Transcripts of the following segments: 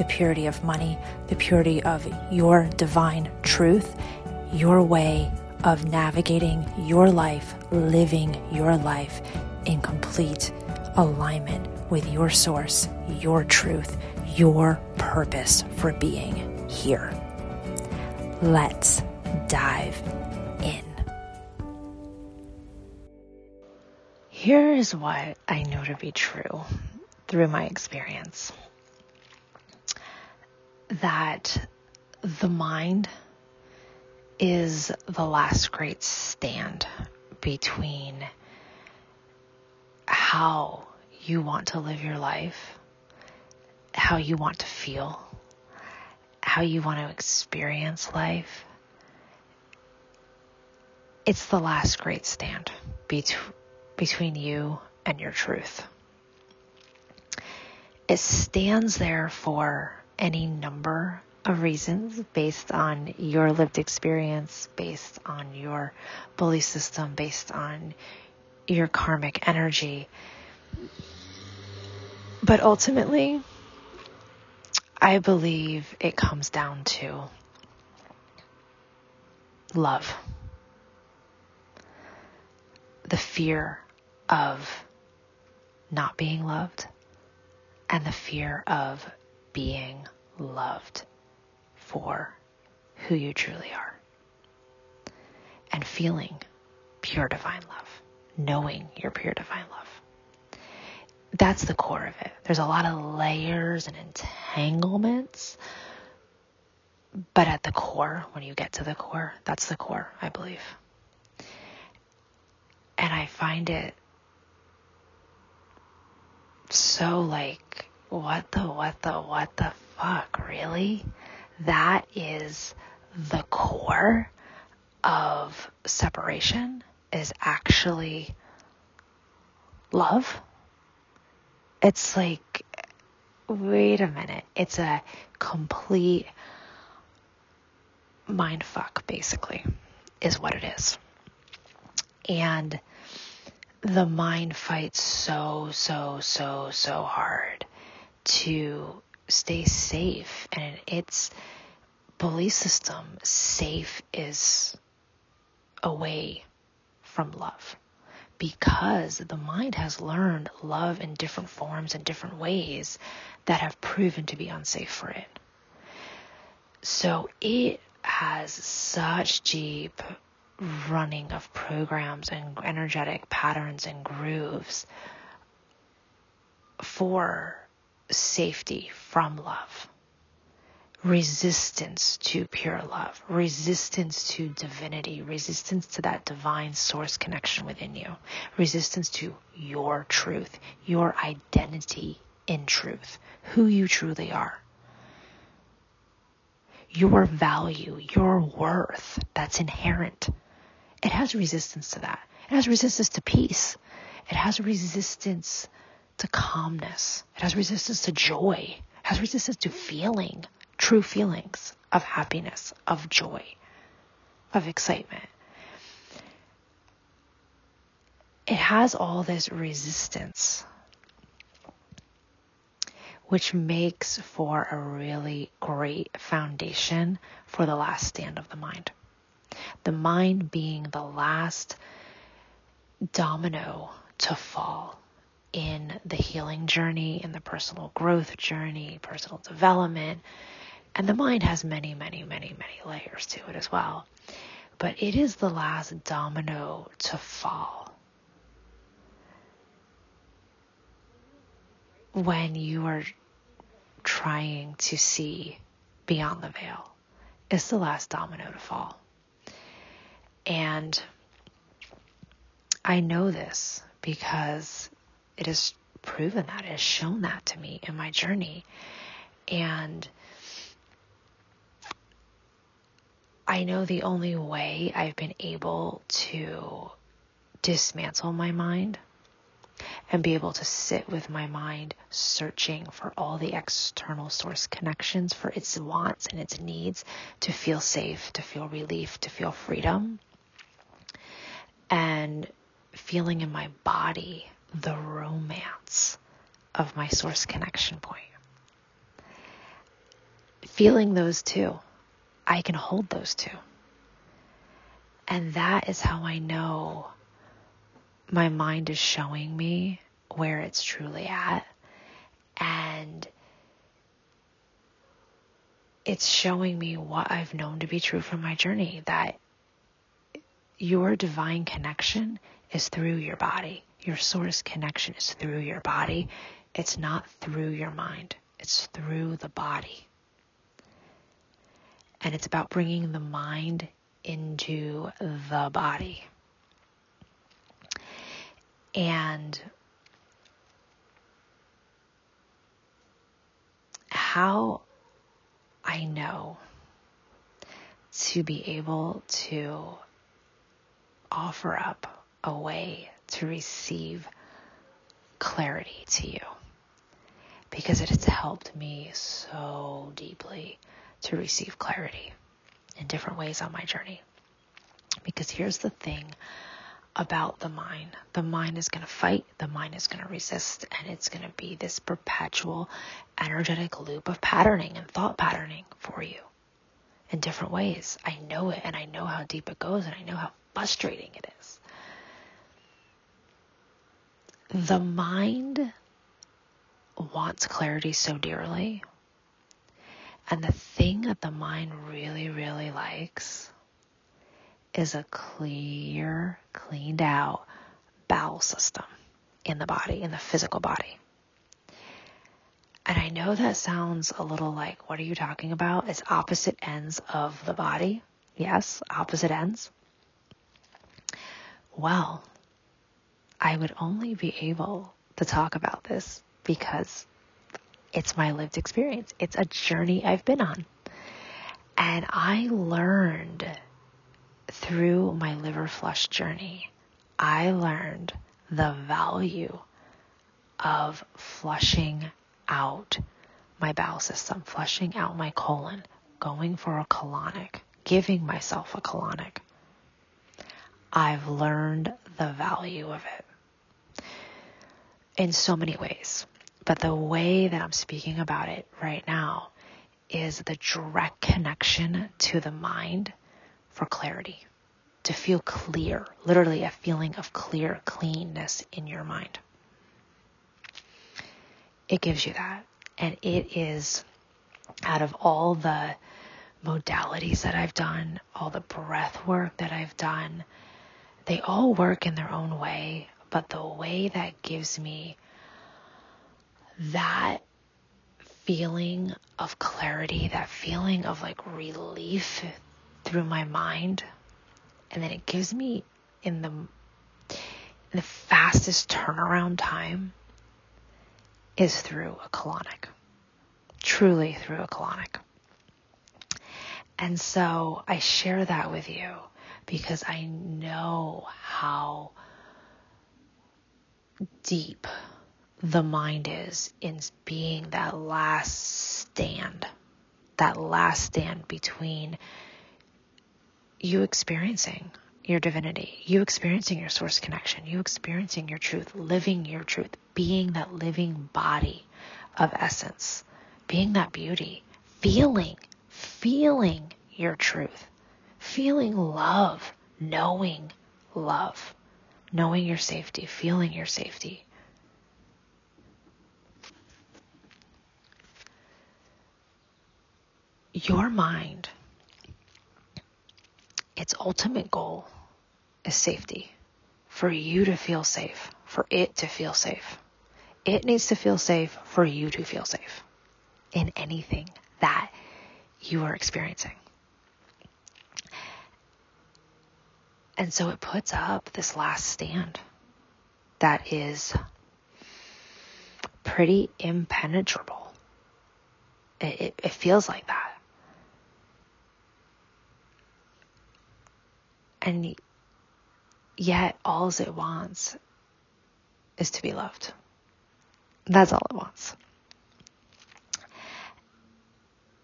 the purity of money, the purity of your divine truth, your way of navigating your life, living your life in complete alignment with your source, your truth, your purpose for being here. Let's dive in. Here is what I know to be true through my experience that the mind is the last great stand between how you want to live your life, how you want to feel, how you want to experience life. It's the last great stand bet- between you and your truth. It stands there for any number of reasons based on your lived experience, based on your belief system, based on your karmic energy. But ultimately, I believe it comes down to love. The fear of not being loved and the fear of being loved for who you truly are and feeling pure divine love, knowing your pure divine love. That's the core of it. There's a lot of layers and entanglements, but at the core, when you get to the core, that's the core, I believe. And I find it so like, what the, what the, what the fuck, really? That is the core of separation is actually love. It's like, wait a minute. It's a complete mind fuck, basically, is what it is. And the mind fights so, so, so, so hard to stay safe. And its belief system, safe is away from love because the mind has learned love in different forms and different ways that have proven to be unsafe for it. So it has such deep running of programs and energetic patterns and grooves for safety from love, resistance to pure love, resistance to divinity, resistance to that divine source connection within you, resistance to your truth, your identity in truth, who you truly are. Your value, your worth that's inherent. It has resistance to that. It has resistance to peace. It has resistance to calmness. It has resistance to joy. It has resistance to feeling true feelings of happiness, of joy, of excitement. It has all this resistance, which makes for a really great foundation for the last stand of the mind the mind being the last domino to fall in the healing journey, in the personal growth journey, personal development. And the mind has many, many, many, many layers to it as well. But it is the last domino to fall. When you are trying to see beyond the veil, it's the last domino to fall. And I know this because it has proven that, it has shown that to me in my journey. And I know the only way I've been able to dismantle my mind and be able to sit with my mind searching for all the external source connections for its wants and its needs to feel safe, to feel relief, to feel freedom. And feeling in my body the romance of my source connection point. Feeling those two, I can hold those two. And that is how I know my mind is showing me where it's truly at. And it's showing me what I've known to be true from my journey that your divine connection is through your body. Your source connection is through your body. It's not through your mind, it's through the body. And it's about bringing the mind into the body. And how I know to be able to offer up a way to receive clarity to you because it has helped me so deeply to receive clarity in different ways on my journey. Because here's the thing about the mind. The mind is going to fight, the mind is going to resist, and it's going to be this perpetual energetic loop of patterning and thought patterning for you in different ways. I know it and I know how deep it goes and I know how frustrating it is. The mind wants clarity so dearly. And the thing that the mind really, really likes is a clear, cleaned out bowel system in the body, in the physical body. And I know that sounds a little like, what are you talking about? It's opposite ends of the body. Yes, opposite ends. Well, I would only be able to talk about this because it's my lived experience. It's a journey I've been on. And I learned through my liver flush journey, I learned the value of flushing out my bowel system, flushing out my colon, going for a colonic, giving myself a colonic. I've learned the value of it in so many ways. But the way that I'm speaking about it right now is the direct connection to the mind for clarity, to feel clear, literally a feeling of clear, cleanness in your mind. It gives you that. And it is out of all the modalities that I've done, all the breath work that I've done, they all work in their own way. But the way that gives me that feeling of clarity, that feeling of like relief through my mind, and then it gives me in the in the fastest turnaround time is through a colonic. Truly through a colonic. And so I share that with you because I know how deep the mind is in being that last stand, that last stand between you experiencing your divinity, you experiencing your source connection, you experiencing your truth, living your truth, being that living body of essence, being that beauty, feeling, feeling your truth, feeling love, knowing love, knowing your safety, feeling your safety. Your mind its ultimate goal is safety. For you to feel safe, for it to feel safe. It needs to feel safe for you to feel safe in anything that you are experiencing. And so it puts up this last stand that is pretty impenetrable. It, it, it feels like that. And yet, all it wants is to be loved. That's all it wants.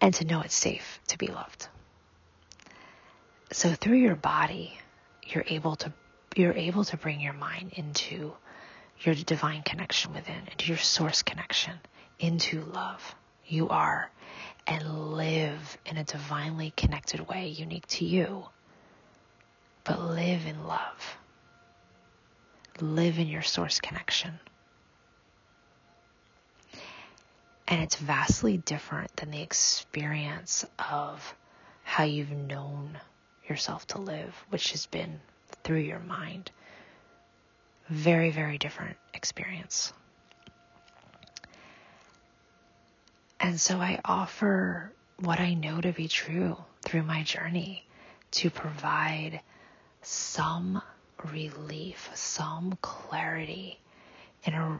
And to know it's safe to be loved. So through your body, you're able to you're able to bring your mind into your divine connection within, into your source connection, into love. You are and live in a divinely connected way unique to you. But live in love. Live in your source connection. And it's vastly different than the experience of how you've known yourself to live, which has been through your mind. Very, very different experience. And so I offer what I know to be true through my journey to provide some relief, some clarity in a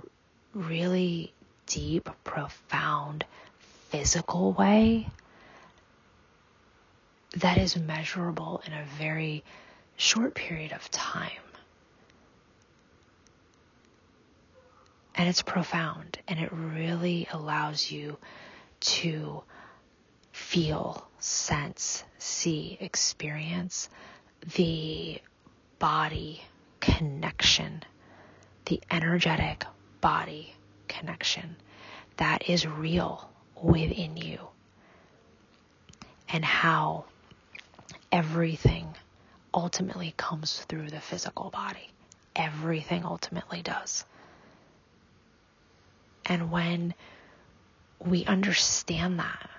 really deep, profound, physical way that is measurable in a very short period of time. And it's profound and it really allows you to feel, sense, see, experience the body connection, the energetic body connection that is real within you, and how everything ultimately comes through the physical body. Everything ultimately does. And when we understand that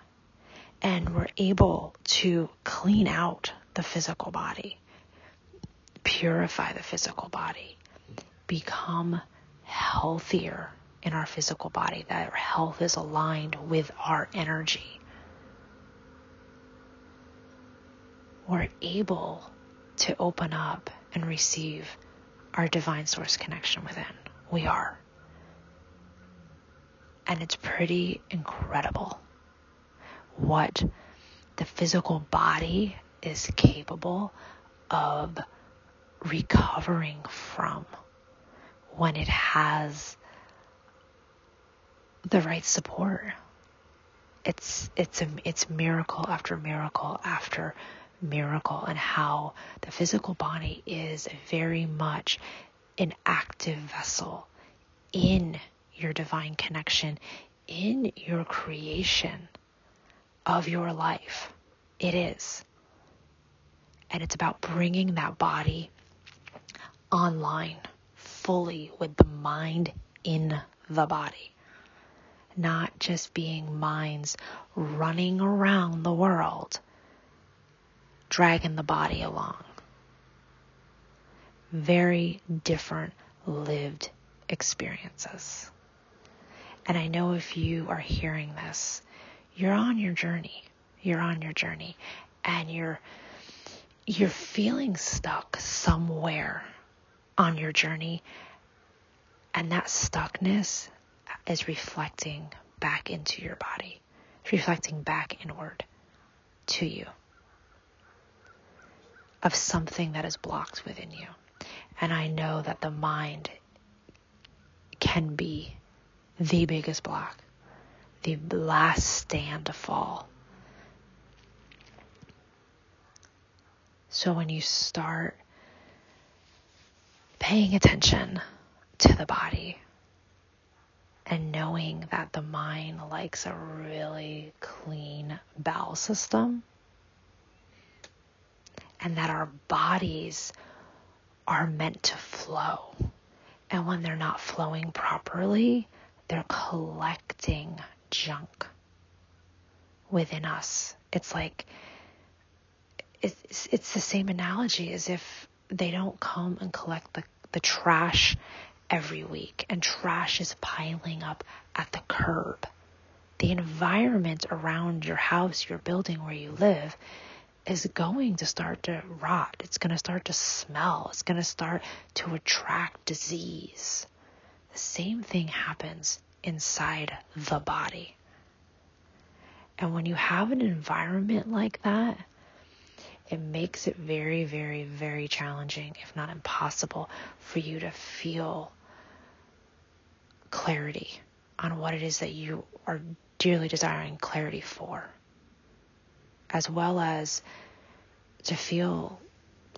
and we're able to clean out the physical body, purify the physical body, become healthier in our physical body, that our health is aligned with our energy. We're able to open up and receive our divine source connection within. We are and it's pretty incredible what the physical body is capable of recovering from when it has the right support. It's it's a it's miracle after miracle after miracle and how the physical body is very much an active vessel in your divine connection in your creation of your life. It is. And it's about bringing that body online fully with the mind in the body. Not just being minds running around the world, dragging the body along. Very different lived experiences. And I know if you are hearing this, you're on your journey. You're on your journey and you're you're feeling stuck somewhere on your journey and that stuckness is reflecting back into your body. Reflecting back inward to you of something that is blocked within you. And I know that the mind can be the biggest block, the last stand to fall. So when you start paying attention to the body and knowing that the mind likes a really clean bowel system and that our bodies are meant to flow. And when they're not flowing properly, they're collecting junk within us. It's like, it's, it's the same analogy as if they don't come and collect the, the trash every week and trash is piling up at the curb. The environment around your house, your building where you live, is going to start to rot. It's going to start to smell. It's going to start to attract disease. The same thing happens inside the body. And when you have an environment like that, it makes it very, very, very challenging, if not impossible, for you to feel clarity on what it is that you are dearly desiring clarity for, as well as to feel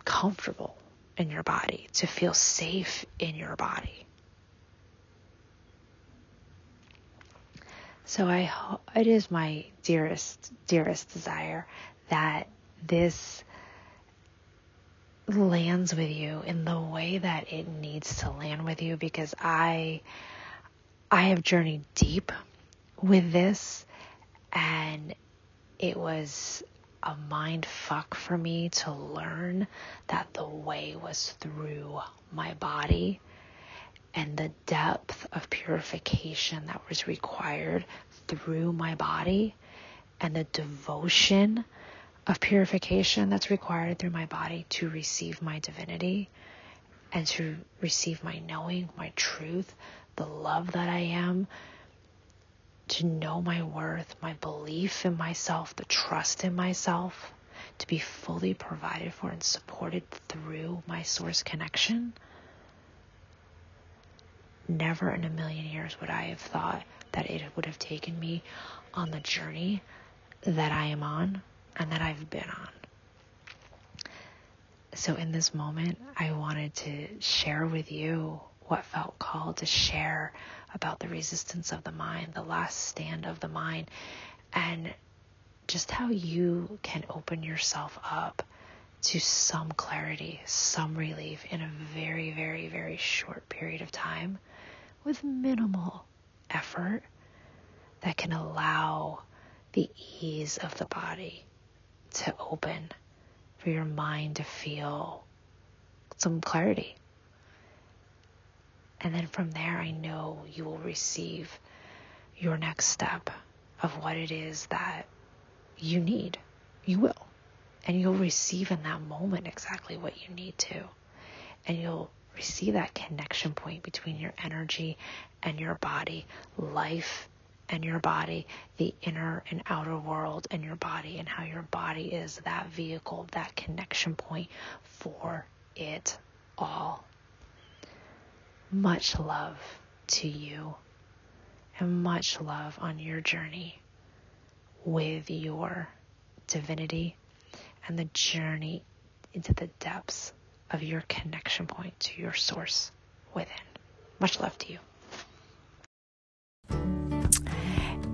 comfortable in your body, to feel safe in your body. So I it is my dearest dearest desire that this lands with you in the way that it needs to land with you because I I have journeyed deep with this and it was a mind fuck for me to learn that the way was through my body and the depth of purification that was required through my body and the devotion of purification that's required through my body to receive my divinity and to receive my knowing, my truth, the love that I am, to know my worth, my belief in myself, the trust in myself, to be fully provided for and supported through my source connection. Never in a million years would I have thought that it would have taken me on the journey that I am on and that I've been on. So, in this moment, I wanted to share with you what felt called to share about the resistance of the mind, the last stand of the mind, and just how you can open yourself up to some clarity, some relief in a very, very, very short period of time with minimal effort that can allow the ease of the body to open for your mind to feel some clarity and then from there, I know you will receive your next step of what it is that you need. You will. And you'll receive in that moment exactly what you need to. And you'll receive that connection point between your energy and your body, life and your body, the inner and outer world and your body, and how your body is that vehicle, that connection point for it all. Much love to you and much love on your journey with your divinity and the journey into the depths of your connection point to your source within. Much love to you.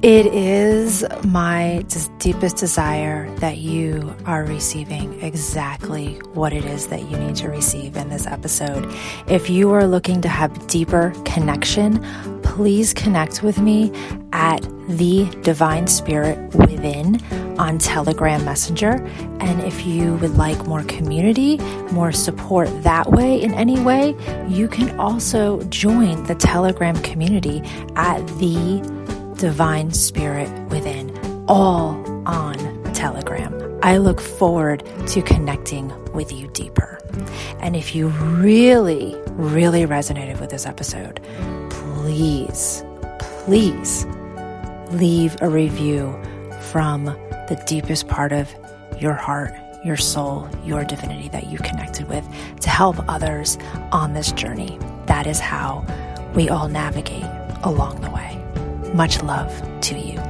It is my deepest desire that you are receiving exactly what it is that you need to receive in this episode. If you are looking to have deeper connection, please connect with me at the Divine Spirit Within on Telegram Messenger. And if you would like more community, more support that way in any way, you can also join the Telegram community at the Divine Spirit Within, all on Telegram. I look forward to connecting with you deeper. And if you really, really resonated with this episode, please, please leave a review from the deepest part of your heart, your soul, your divinity that you connected with to help others on this journey. That is how we all navigate along the way. Much love to you.